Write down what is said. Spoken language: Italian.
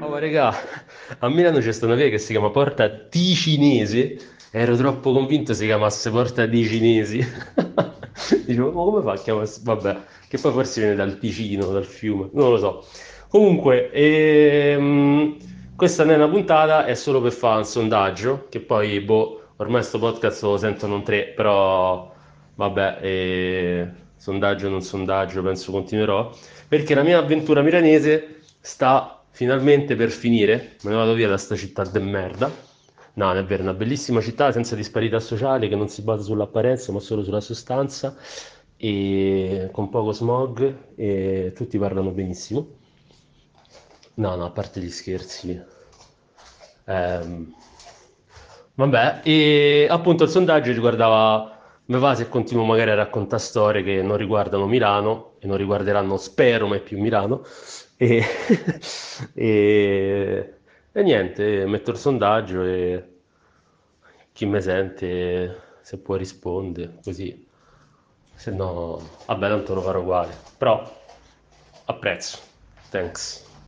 Oh, regà, a Milano c'è una via che si chiama Porta Ticinese. Ero troppo convinto si chiamasse Porta dei Cinesi. Dicevo, ma come fa a chiamarsi? Vabbè, che poi forse viene dal Ticino, dal fiume, non lo so. Comunque, ehm, questa non è una puntata, è solo per fare un sondaggio, che poi, boh, ormai sto podcast lo sentono in tre, però vabbè, eh, sondaggio non sondaggio, penso continuerò, perché la mia avventura milanese sta finalmente per finire, me ne vado via da sta città de merda. No, non è vero, una bellissima città senza disparità sociale che non si basa sull'apparenza ma solo sulla sostanza e con poco smog e tutti parlano benissimo. No, no, a parte gli scherzi. Ehm, vabbè, e appunto il sondaggio riguardava me va se continuo magari a raccontare storie che non riguardano Milano e non riguarderanno, spero, mai più Milano. E, e, e niente, metto il sondaggio e chi mi sente se può risponde, così. Se no, vabbè, tanto lo farò uguale. Però apprezzo. Thanks.